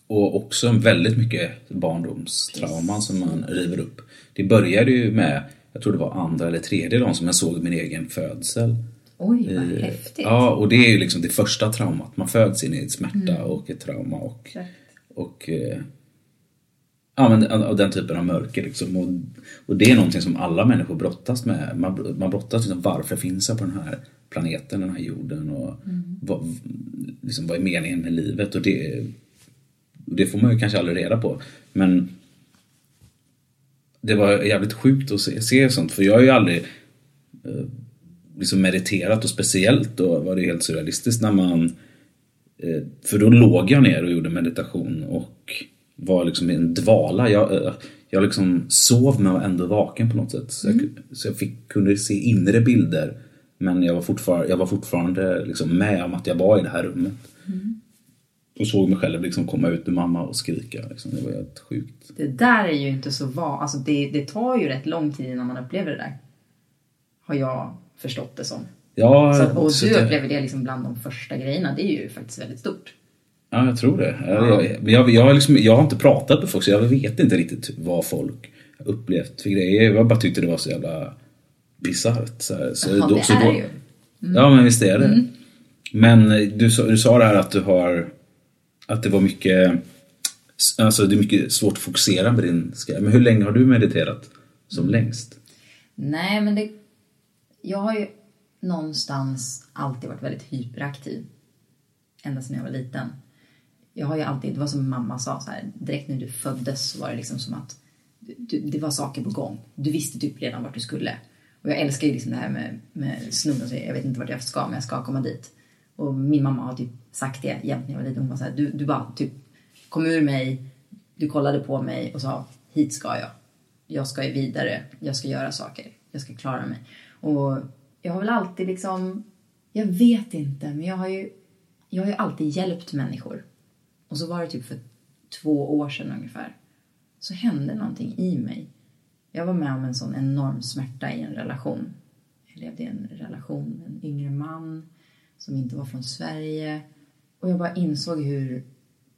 Och också väldigt mycket barndomstrauman som man river upp. Det började ju med, jag tror det var andra eller tredje dagen som jag såg min egen födsel. Oj, vad Eh, häftigt. Ja, och det är ju liksom det första traumat. Man föds in i ett smärta och ett trauma och, och eh, ja, men, av den typen av mörker. Liksom. Och, och det är någonting som alla människor brottas med. Man, man brottas liksom, varför finns jag på den här planeten, den här jorden och vad, liksom, vad är meningen med livet? Och det, det får man ju kanske aldrig reda på. Men det var jävligt sjukt att se, se sånt för jag har ju aldrig eh, liksom mediterat och speciellt då var det helt surrealistiskt när man eh, för då låg jag ner och gjorde meditation och var liksom i en dvala. Jag, eh, jag liksom sov men var ändå vaken på något sätt. Så jag, så jag fick, kunde se inre bilder men jag var fortfarande, jag var fortfarande liksom med om att jag var i det här rummet. Och såg mig själv liksom komma ut ur mamma och skrika. Liksom. Det var helt sjukt. Det där är ju inte så van. Alltså det, det tar ju rätt lång tid innan man upplever det där. Har jag förstått det som. Ja, Så att, och så du det- upplever det liksom bland de första grejerna. Det är ju faktiskt väldigt stort. Ja, jag tror det. Jag, jag, jag, liksom, jag har inte pratat med folk så jag vet inte riktigt vad folk upplevt för grejer. Jag bara tyckte det var så jävla bisarrt. Så, här. så Jaha, då- det så är då- ju. Ja, men visst är det. Men eh, du, du sa det här att du har att det var mycket Alltså det är mycket svårt att fokusera med din skräck. Men hur länge har du mediterat som längst? Nej, men det... Jag har ju någonstans alltid varit väldigt hyperaktiv. Ända sedan jag var liten. Jag har ju alltid, det var som mamma sa så här, direkt när du föddes så var det liksom som att du, det var saker på gång. Du visste typ redan vart du skulle. Och jag älskar ju liksom det här med, med snurren, så jag vet inte vart jag ska men jag ska komma dit. Och min mamma har typ sagt det jämt när jag var liten. Hon var så här, du, du bara typ kom ur mig, du kollade på mig och sa hit ska jag. Jag ska ju vidare, jag ska göra saker, jag ska klara mig. Och jag har väl alltid liksom, jag vet inte, men jag har ju, jag har ju alltid hjälpt människor. Och så var det typ för två år sedan ungefär. Så hände någonting i mig. Jag var med om en sån enorm smärta i en relation. Jag levde i en relation med en yngre man som inte var från Sverige. Och jag bara insåg hur,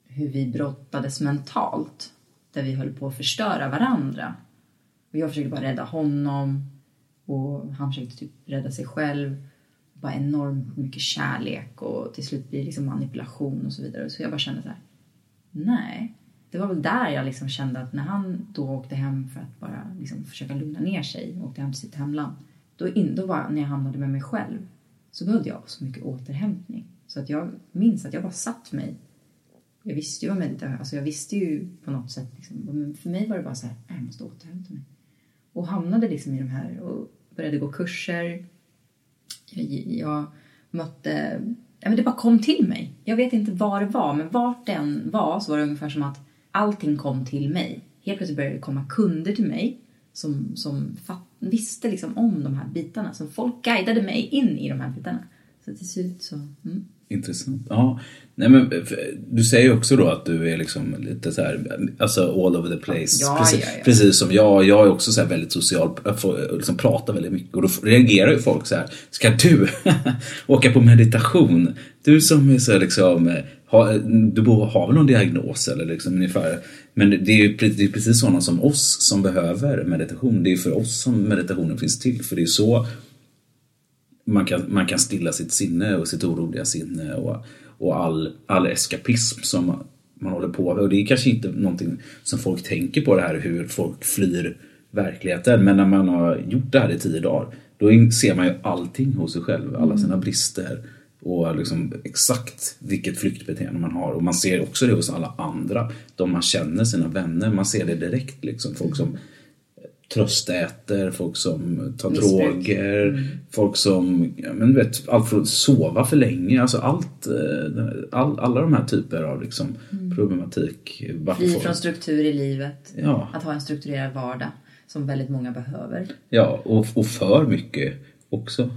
hur vi brottades mentalt. Där vi höll på att förstöra varandra. Och jag försökte bara rädda honom. Och han försökte typ rädda sig själv. Bara enormt mycket kärlek och till slut blir det liksom manipulation och så vidare. Så jag bara kände så här. Nej. Det var väl där jag liksom kände att när han då åkte hem för att bara liksom försöka lugna ner sig och åkte hem till sitt hemland. Då, in, då var när jag hamnade med mig själv så behövde jag så mycket återhämtning. Så att jag minns att jag bara satt mig. Jag visste ju vad meditation alltså jag visste ju på något sätt liksom, men för mig var det bara så här, äh, jag måste återhämta mig. Och hamnade liksom i de här och började gå kurser. Jag, jag mötte, ja men det bara kom till mig. Jag vet inte vad det var, men vart den var så var det ungefär som att allting kom till mig. Helt plötsligt började det komma kunder till mig som, som fatt, visste liksom om de här bitarna. Så folk guidade mig in i de här bitarna. Så till slut så, mm. Intressant. Ja. Nej, men, för- du säger ju också då att du är liksom lite så här, alltså all over the place. Ja, precis, ja, ja. precis som jag. Jag är också så väldigt social, jag får liksom prata väldigt mycket och då reagerar ju folk så här. Ska du åka på meditation? Du som är så liksom, eh, har, du har väl någon diagnos eller liksom ungefär. Men det är ju det är precis sådana som oss som behöver meditation. Det är för oss som meditationen finns till. För det är så man kan, man kan stilla sitt sinne och sitt oroliga sinne och, och all, all eskapism som man, man håller på med. Och det är kanske inte någonting som folk tänker på det här hur folk flyr verkligheten. Men när man har gjort det här i tio dagar då ser man ju allting hos sig själv, alla sina brister och liksom exakt vilket flyktbeteende man har. Och man ser också det hos alla andra, de man känner, sina vänner. Man ser det direkt liksom. Folk som tröstäter, folk som tar Missbruk. droger, folk som, ja, men du vet, allt från sova för länge, alltså allt, eh, all, alla de här typer av liksom problematik. Varför fri från struktur i livet. Ja. Att ha en strukturerad vardag som väldigt många behöver. Ja, och, och för mycket också.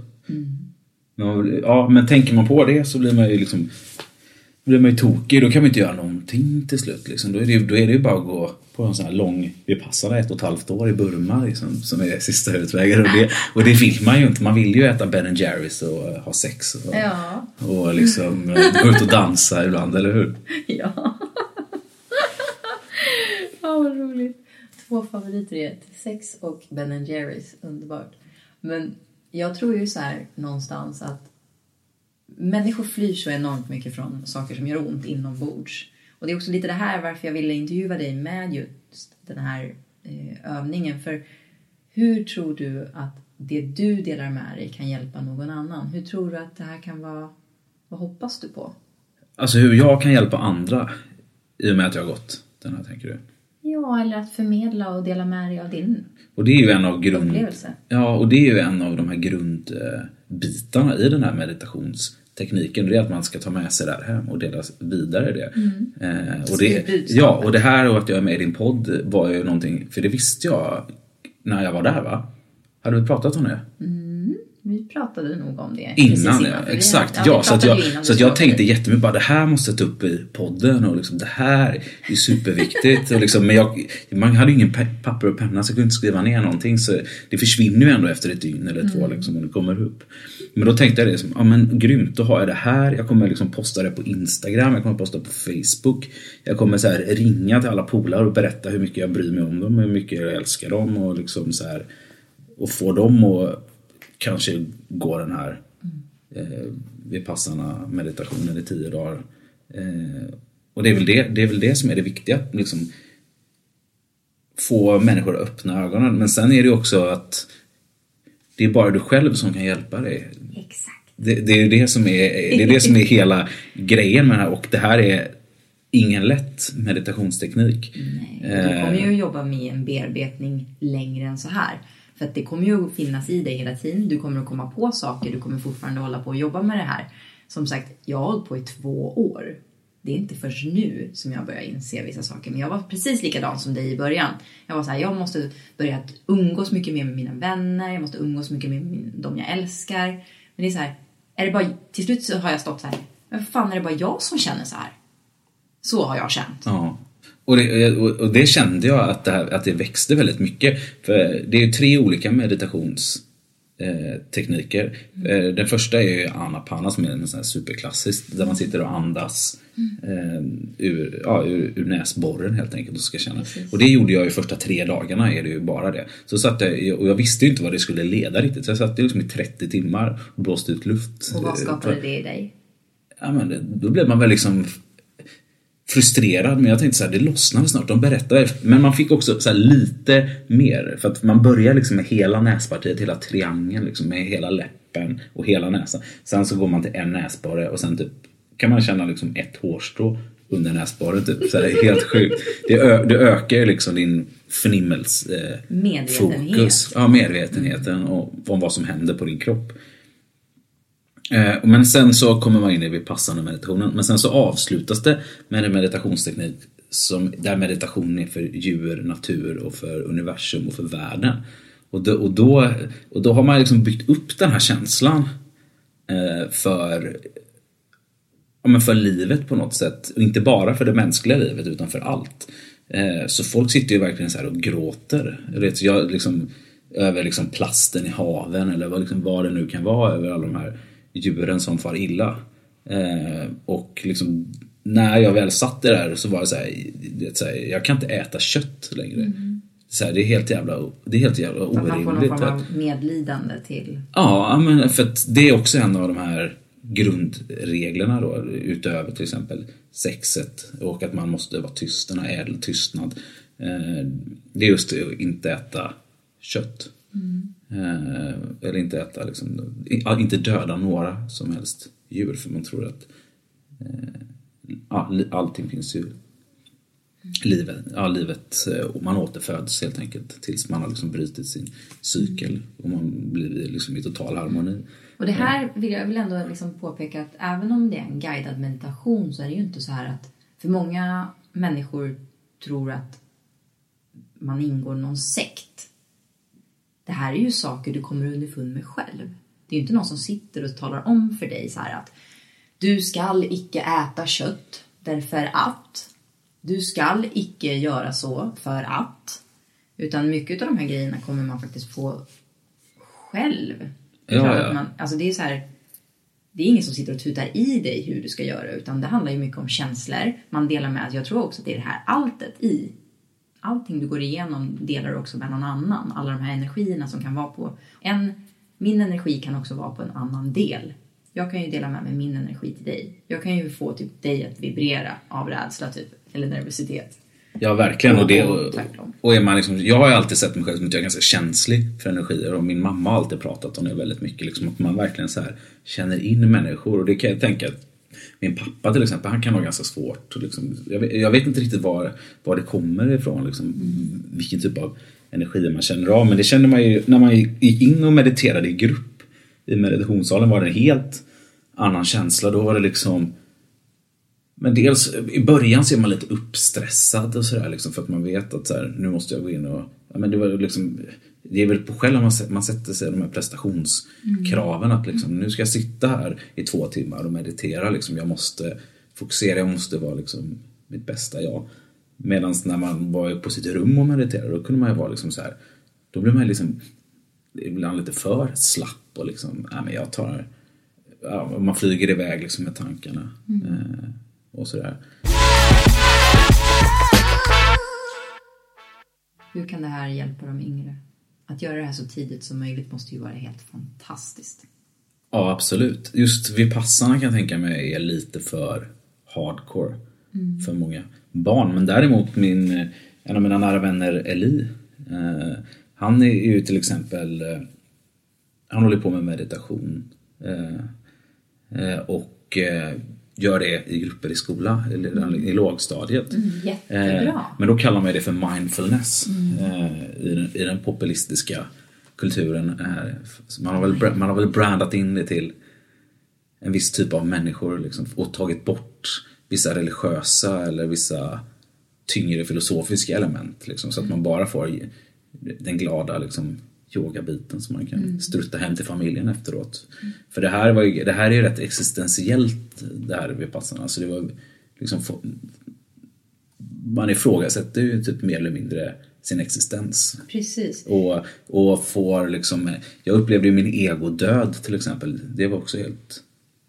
Vill- ja, men tänker man på det så blir man ju liksom blir man ju tokig. Då kan man inte göra någonting till slut. Liksom. Då, är det, då är det ju bara att gå på en sån här lång vipassana ett och ett halvt år i Burma liksom, som är sista utvägen. Och det, och det vill man ju inte. Man vill ju äta Ben Jerrys och ha sex. Och, Ja. och liksom eh, gå ut och dansa ibland, eller hur? Ja. ja, vad roligt. Två favoriter är sex och Ben Jerrys. Underbart. Men jag tror ju så här någonstans att människor flyr så enormt mycket från saker som gör ont inombords. Och det är också lite det här varför jag ville intervjua dig med just den här eh, övningen. För hur tror du att det du delar med dig kan hjälpa någon annan? Hur tror du att det här kan vara? Vad hoppas du på? Alltså hur jag kan hjälpa andra i och med att jag har gått den här, tänker du? Ja, eller att förmedla och dela med dig av din Och det är ju en av grund... upplevelse. Ja, och det är ju en av de här grundbitarna i den här meditationstekniken. Det är att man ska ta med sig det här hem och dela vidare det. Eh, och det ja, och det här och att jag är med i din podd var ju någonting, för det visste jag när jag var där va? Hade vi pratat om det? Vi pratade nog om det. Innan, precis ja. Exakt. vi Ja, så att jag, innan så att jag tänkte jättemycket bara det här måste jag ta upp i podden och liksom det här är superviktigt. och liksom, men jag, man hade ju ingen pe- papper och penna så jag kunde inte skriva ner någonting så det försvinner ju ändå efter ett dygn eller två Mm. liksom, och det kommer upp. Men då tänkte jag det som, ja men grymt, då har jag det här. Jag kommer liksom posta det på Instagram, jag kommer posta på Facebook. Jag kommer så här ringa till alla polare och berätta hur mycket jag bryr mig om dem, hur mycket jag älskar dem och liksom så här och få dem att kanske gå den här eh, Vipassana meditationen i tio dagar. Eh, och det är, väl det, det är väl det som är det viktiga. Liksom, få människor att öppna ögonen. Men sen är det också att det är bara du själv som kan hjälpa dig. Exakt. Det, det är det som är, det är det som är hela grejen med det här. Och det här är ingen lätt meditationsteknik. Nej, du kommer ju att jobba med en bearbetning längre än så här. För att det kommer ju att finnas i dig hela tiden. Du kommer att komma på saker. Du kommer fortfarande hålla på och jobba med det här. Som sagt, jag har hållit på i två år. Det är inte först nu som jag börjar inse vissa saker. Men jag var precis likadan som dig i början. Jag var så här, jag måste börja umgås mycket mer med mina vänner. Jag måste umgås mycket mer med de jag älskar. Men det är så här, är det bara, till slut så har jag stått så här, men fan är det bara jag som känner så här? Så har jag känt. Ja. Och det, och det kände jag att det, här, att det växte väldigt mycket. För det är ju tre olika meditationstekniker. Eh, tekniker. Eh, den första är ju anapana som är en sån här superklassisk där man sitter och andas eh, ur, ja, ur, ur näsborren helt enkelt och ska känna. Och det gjorde jag ju första tre dagarna är det ju bara det. Så satt jag, och jag visste ju inte vad det skulle leda riktigt så jag satt liksom i 30 timmar och blåste ut luft. Och vad skapade det i dig? ja, men det- då blev man väl liksom frustrerad men jag tänkte så här, det lossnade snart. De berättade, men man fick också så lite mer. För att man börjar liksom med hela näspartiet, hela triangeln, liksom, med hela läppen och hela näsan. Sen så går man till en näsborre och sen typ kan man känna liksom ett hårstrå under näsborren. Typ. Så här, helt sjukt. Det, ö- det ökar ju liksom din förnimmels... Eh, Medvetenhet. Fokus, ja, medvetenheten och, om vad som händer på din kropp. Eh, Men sen så kommer man in i vipassana meditationen. Men sen så avslutas det med en meditationsteknik som, där meditation är för djur, natur och för universum och för världen. Och då, och då, och då har man liksom byggt upp den här känslan eh, för, ja, men för livet på något sätt. Och inte bara för det mänskliga livet utan för allt. Eh, så folk sitter ju verkligen så här och gråter. Jag jag liksom, över liksom plasten i haven eller vad, liksom, vad det nu kan vara över alla de här djuren som far illa. Eh, och liksom, när jag väl satt det där så var det så här, det så här jag kan inte äta kött längre. Så här, det är helt jävla, det är helt jävla För att man får någon orimligt. form att- av medlidande till... Ja, men för att det är också en av de här grundreglerna då, utöver till exempel sexet och att man måste vara tyst, den här ädel tystnad. Eh, Det är just det att inte äta kött. Eh, Eller inte äta, liksom, inte döda några som helst djur för man tror att eh, allting finns ju livet, ja, livet eh, och man återföds helt enkelt tills man har liksom brutit sin cykel och man blir liksom i total harmoni. Och det här vill jag vill ändå liksom påpeka att även om det är en guidad meditation så är det ju inte så här att... För många människor tror att man ingår någon sekt. Det här är ju saker du kommer underfund med själv. Det är ju inte någon som sitter och talar om för dig så här att du skall icke äta kött därför att. Du skall icke göra så för att. Utan mycket av de här grejerna kommer man faktiskt få själv. Ja, ja. att Man, alltså det är så här, det är ingen som sitter och tutar i dig hur du ska göra utan det handlar ju mycket om känslor. Man delar med, jag tror också att det är det här alltet i. Allting du går igenom delar du också med någon annan. Alla de här energierna som kan vara på en, min energi kan också vara på en annan del. Jag kan ju dela med mig min energi till dig. Jag kan ju få typ dig att vibrera av rädsla typ, eller nervositet. Ja, verkligen. Och det, Och är man liksom, jag har ju alltid sett mig själv som att jag är ganska känslig för energier och min mamma har alltid pratat om det väldigt mycket. Liksom, att man verkligen så här känner in människor och det kan jag tänka att min pappa till exempel, han kan ha ganska svårt. Liksom, jag, vet, jag vet inte riktigt var, var det kommer ifrån, liksom, vilken typ av energi man känner av. Men det känner man ju när man gick in och mediterade i grupp. I meditationssalen var det en helt annan känsla. Då var det liksom men dels i början så är man lite uppstressad och sådär liksom för att man vet att så här, nu måste jag gå in och... Ja, men det, var liksom, det är väl på själv man, man sätter sig de här prestationskraven att liksom, nu ska jag sitta här i två timmar och meditera. Liksom, jag måste fokusera, jag måste vara liksom, mitt bästa jag. Medan när man var på sitt rum och mediterade då kunde man ju vara liksom så här, då blev man ju liksom ibland lite för slapp och liksom, nej men jag tar ja, man flyger iväg liksom med tankarna. Eh, och sådär. Hur kan det här hjälpa de yngre? Att göra det här så tidigt som möjligt måste ju vara helt fantastiskt. Ja, absolut. Just Vipassana kan jag tänka mig är lite för hardcore för många barn. Men däremot min, eh, en av mina nära vänner Eli, eh, han är ju till exempel, eh, han håller på med meditation eh, eh, och eh, gör det i grupper i skola, eller i lågstadiet. jättebra. Eh, men då kallar man det för mindfulness eh, i, den, i den populistiska kulturen. Man, har väl, man har väl brandat in det till en viss typ av människor liksom, och tagit bort vissa religiösa eller vissa tyngre filosofiska element. Liksom, så att man bara får den glada liksom, yogabiten som man kan strutta hem till familjen efteråt. För det här, var ju, det här är ju rätt existentiellt det här Vipassana. Alltså det var liksom, man ifrågasätter ju typ mer eller mindre sin existens. Precis. Och, och får liksom, jag upplevde ju min egodöd till exempel. Det var också helt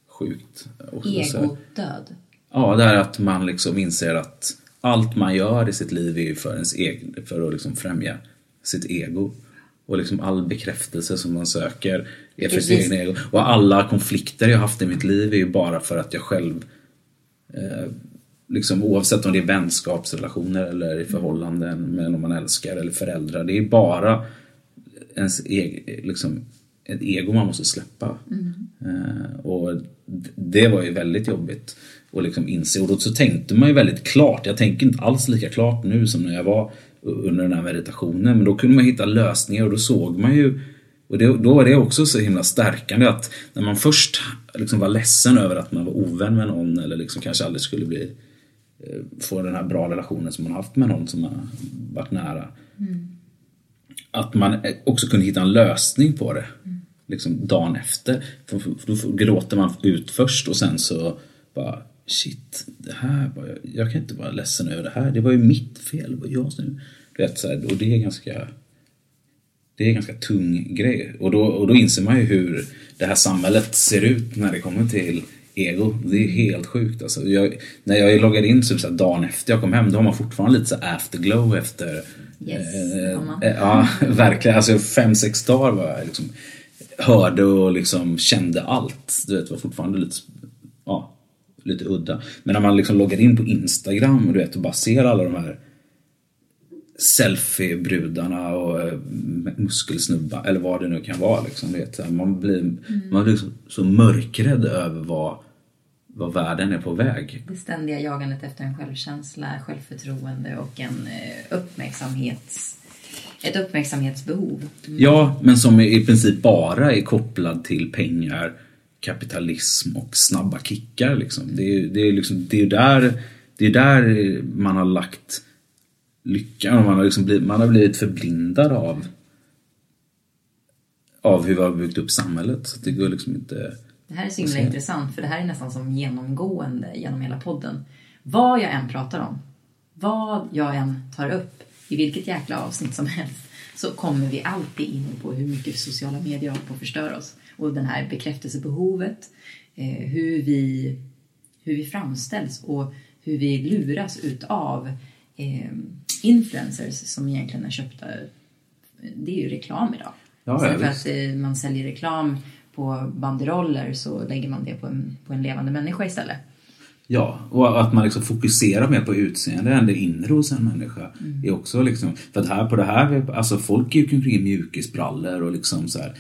sjukt. Egodöd. Ja, det här att man liksom inser att allt man gör i sitt liv är ju för, ens egen, för att liksom främja sitt ego. Och liksom all bekräftelse som man söker är för Precis. egen. Och alla konflikter jag haft i mitt liv är ju bara för att jag själv eh, liksom, oavsett om det är vänskapsrelationer eller i förhållanden med någon man älskar eller föräldrar. Det är bara ens eg, liksom, ett ego man måste släppa. Eh, och det var ju väldigt jobbigt att liksom inse. Och då så tänkte man ju väldigt klart. Jag tänker inte alls lika klart nu som när jag var under den här meditationen. Men då kunde man hitta lösningar och då såg man ju och det, då var det också så himla stärkande att när man först liksom var ledsen över att man var ovän med någon eller liksom kanske aldrig skulle bli eh, få den här bra relationen som man haft med någon som har varit nära. Att man också kunde hitta en lösning på det. Liksom dagen efter. För, för, då får- gråter man ut först och sen så bara shit, det här var jag, jag kan inte vara ledsen över det här. Det var ju mitt fel. Det var jag som... Du vet, så här, och det är ganska det är en ganska tung grej. Och då, och då inser man ju hur det här samhället ser ut när det kommer till ego. Det är helt sjukt. Alltså, jag, när jag loggade in typ så dagen efter jag kom hem, då har man fortfarande lite så afterglow efter... Yes, eh, eh, ja, verkligen. Alltså fem, sex dagar var jag liksom hörde och liksom kände allt. Du vet, var fortfarande lite, ja, lite udda. Men när man liksom loggar in på Instagram och, du vet, och bara ser alla de här selfie-brudarna och eh, muskelsnubbar eller vad det nu kan vara. Liksom, vet, man blir, man blir så, så mörkrädd över vad, vad världen är på väg. Det ständiga jagandet efter en självkänsla, självförtroende och en eh, uppmärksamhets, ett uppmärksamhetsbehov. Ja, men som i princip bara är kopplad till pengar, kapitalism och snabba kickar. Liksom. Det, är, ju- det, är liksom, det, är där, det är där man har lagt lyckan. och Man har, liksom blivit, man har blivit förblindad av, av hur vi har byggt upp samhället. Så det går liksom inte Det här är så himla intressant för det här är nästan som genomgående genom hela podden. Vad jag än pratar om, vad jag än tar upp, i vilket jäkla avsnitt som helst, så kommer vi alltid in på hur mycket sociala medier håller på att förstöra oss. Och den här bekräftelsebehovet, eh, hur, vi, hur vi framställs och hur vi luras utav eh, influencers som egentligen är köpta. Det är ju reklam idag. Ja, Istället för att eh, man säljer reklam på banderoller så lägger man det på en, på en levande människa istället. Ja, och att man liksom fokuserar mer på utseende än det inre hos en människa. Mm. Är också liksom, för att här på det här, alltså folk gick omkring i mjukisbrallor och liksom så här,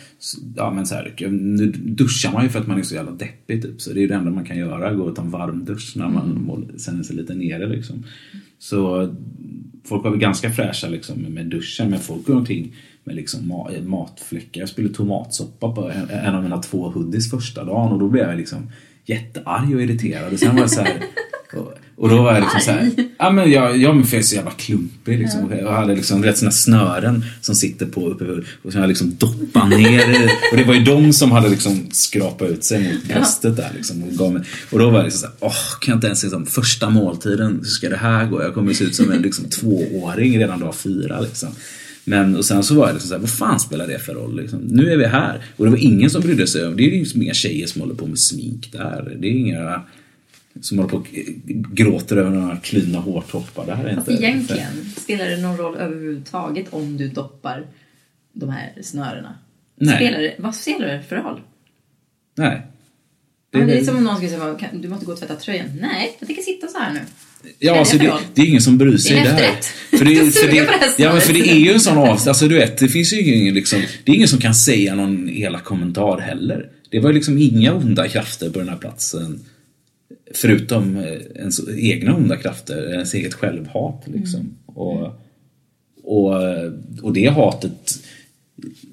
ja men så här, nu duschar man ju för att man är så jävla deppig typ. Så det är ju det enda man kan göra, gå och ta en varm dusch när man mm. känner sig lite nere liksom. Så folk var väl ganska fräscha liksom med duschen, men folk går omkring med liksom ma- matfläckar. Jag spelade tomatsoppa på en, en av mina två hoodies första dagen och då blev jag liksom jättearg och irriterad. Och sen var jag så här, och, och då var jag liksom så här, ja men jag, jag för jag är så jävla klumpig liksom. Jag hade liksom rätt såna snören som sitter på uppe och som jag liksom doppade ner. Och det var ju de som hade liksom skrapat ut sig mot bröstet där liksom. Och, gav mig, och då var jag liksom såhär, åh kan jag inte ens liksom, första måltiden, hur ska det här gå? Jag kommer se ut som en liksom, tvååring redan dag fyra liksom. Men och sen så var jag liksom såhär, vad fan spelar det för roll? Liksom? Nu är vi här. Och det var ingen som brydde sig om, det är ju inga tjejer som håller på med smink där. Det är inga som håller på och gråter över några klina hårtoppar. Det här är Fast inte... egentligen, spelar det någon roll överhuvudtaget om du doppar de här snörena? Nej. Spelar det, vad spelar det för roll? Nej. Det, men det är som om någon skulle säga, "Kan- du måste gå och tvätta tröjan. Nej, jag tänker sitta så här nu. Ja, det alltså för det, det är ingen som bryr sig Det är där. För det, Jag för det, på det här ja, men för det är ju en sån avstånd. Alltså du vet, det finns ju ingen liksom, det är ingen som kan säga någon elak kommentar heller. Det var ju liksom inga onda krafter på den här platsen. Förutom eh, ens egna onda krafter, ens eget självhat liksom. Och, och, och det hatet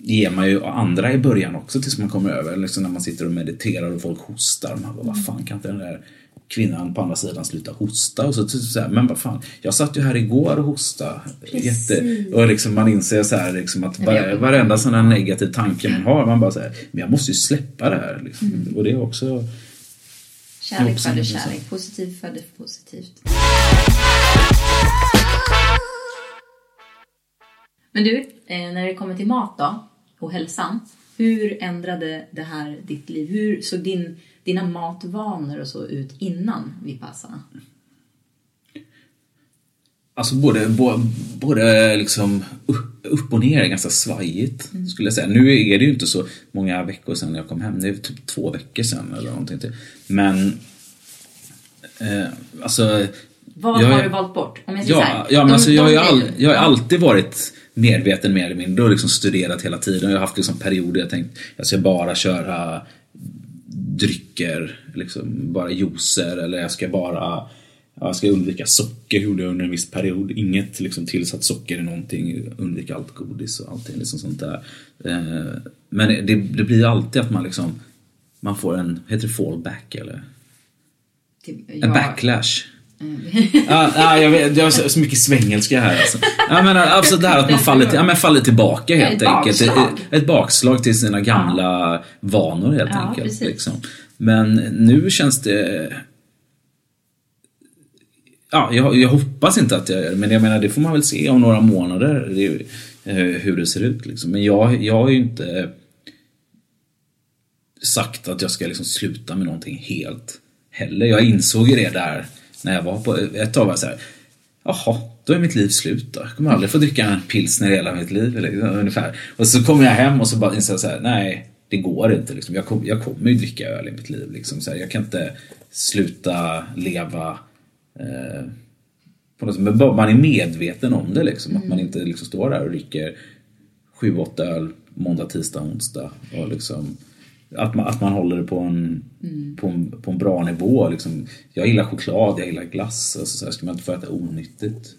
ger man ju andra i början också tills man kommer över. Liksom när man sitter och mediterar och folk hostar. Man bara, vad fan kan inte den där kvinnan på andra sidan sluta hosta? Och så, så, så här, men vad fan, jag satt ju här igår och hostade. Jätte, och liksom man inser så här, liksom att var, varenda sån här negativ tanke man har, man bara så här, men jag måste ju släppa det här. Liksom. Och det är också... Kärlek föder kärlek, positivt föder positivt. Men du, eh, när det kommer till mat då, och hälsan. Hur ändrade det här ditt liv? Hur såg din, dina matvanor och så ut innan Vipassana? Alltså både, både, både liksom upp- och ner är ganska svajigt skulle jag säga. Nu är det ju inte så många veckor sedan jag kom hem. Det är typ två veckor sedan eller någonting. till. Men eh, alltså Vad Jag har du valt bort? Om jag säger så Ja, här, ja men alltså, jag, har all, jag har alltid varit medveten mer eller mindre och liksom studerat hela tiden. Jag har haft liksom perioder jag tänkt jag ska bara köra drycker, liksom bara juicer eller jag ska bara ja, jag ska undvika socker gjorde jag under en viss period. Inget liksom tillsatt socker i någonting, undvika allt godis och allting liksom sånt där. Eh, men det, det blir alltid att man liksom man får en, heter det fallback eller? Typ, En ja, backlash. Ja, ja, jag, vet, jag har så mycket svengelska här alltså. Ja, men, alltså det här att man faller, ja, men faller tillbaka helt Ett enkelt. bakslag. Ett, ett bakslag till sina gamla vanor helt Ja, enkelt. Liksom. Men nu känns det... Ja, jag, jag hoppas inte att jag gör det, men jag menar det får man väl se om några månader det eh, hur det ser ut. Liksom. Men jag, jag har ju inte sagt att jag ska liksom sluta med någonting helt heller. Jag insåg ju det där när jag var på ett tag var jag så här, jaha, då är mitt liv slut då. Jag kommer aldrig få dricka en pilsner i hela mitt liv. Eller, ungefär. Och så kommer jag hem och så bara inser jag så här, nej, det går inte. Liksom. Jag, kom, jag kommer ju dricka öl i mitt liv. Liksom. Så här, jag kan inte sluta leva eh, på något sätt. Men man är medveten om det. Liksom. Att man inte liksom står där och dricker sju, åtta öl måndag, tisdag, onsdag. Och liksom, att, man, att man håller det på en, på en, på en bra nivå. Liksom. Jag gillar choklad, jag gillar glass. Alltså, så här, ska man inte få äta onyttigt?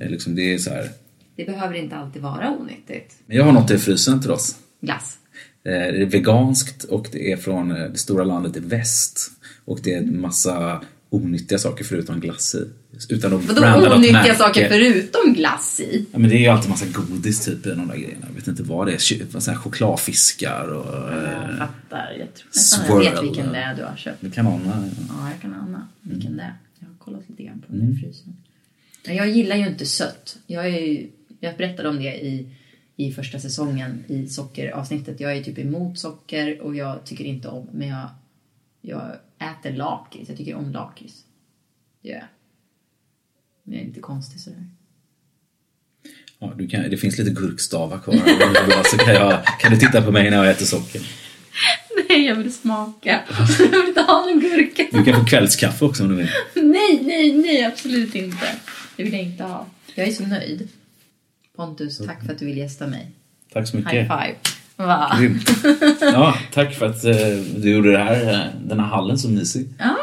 Eh, Liksom, det är så här. Det behöver inte alltid vara onyttigt. Men jag har något i frysen till oss. Glass. Eh, Det är veganskt och det är från eh, det stora landet i väst. Och det är en massa onyttiga saker förutom glass i. Utan att Vadå onyttiga saker förutom glass i? Ja, men det är ju alltid massa godis typ i de där grejerna. Jag vet inte vad det är. Så här Chokladfiskar och Jag eh, fattar. Jag tror nästan jag vet vilken det är du har köpt. kanoner. Ja, jag kan ana vilken det är. Jag har kollat lite grann på den Mm. frysen. Men jag gillar ju inte sött. Jag, är ju, jag berättade om det i, i första säsongen i sockeravsnittet. Jag är typ emot socker och jag tycker inte om, men jag, jag äter lakrits. Jag tycker om lakrits. Det gör jag. Men jag är inte konstig sådär. Ja, du kan, det finns lite gurkstavar kvar. så kan, jag, kan du titta på mig när jag äter socker. Nej, jag vill smaka. Jag vill inte ha någon gurka. Du kan få kvällskaffe också om du vill. Nej, nej, nej, absolut inte. Det vill jag inte ha. Jag är så nöjd. Pontus, tack för att du vill gästa mig. Tack så mycket. High five. Va? Ja, tack för att eh, du gjorde det här, eh, den här hallen så mysig. Ja.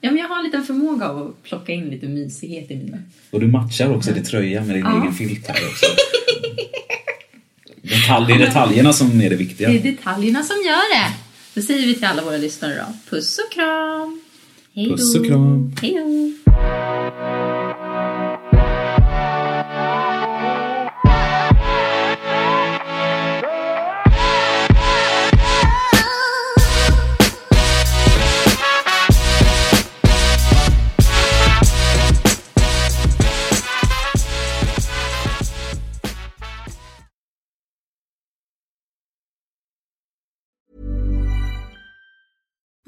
ja, men jag har en liten förmåga av att plocka in lite mysighet i mina. Och du matchar också din tröja med din Ja. egen filt här också. Detalj, det är detaljerna som är det viktiga. Det är detaljerna som gör det. Det säger vi till alla våra lyssnare då. Puss och kram. Hej då. Puss och kram. Hej då.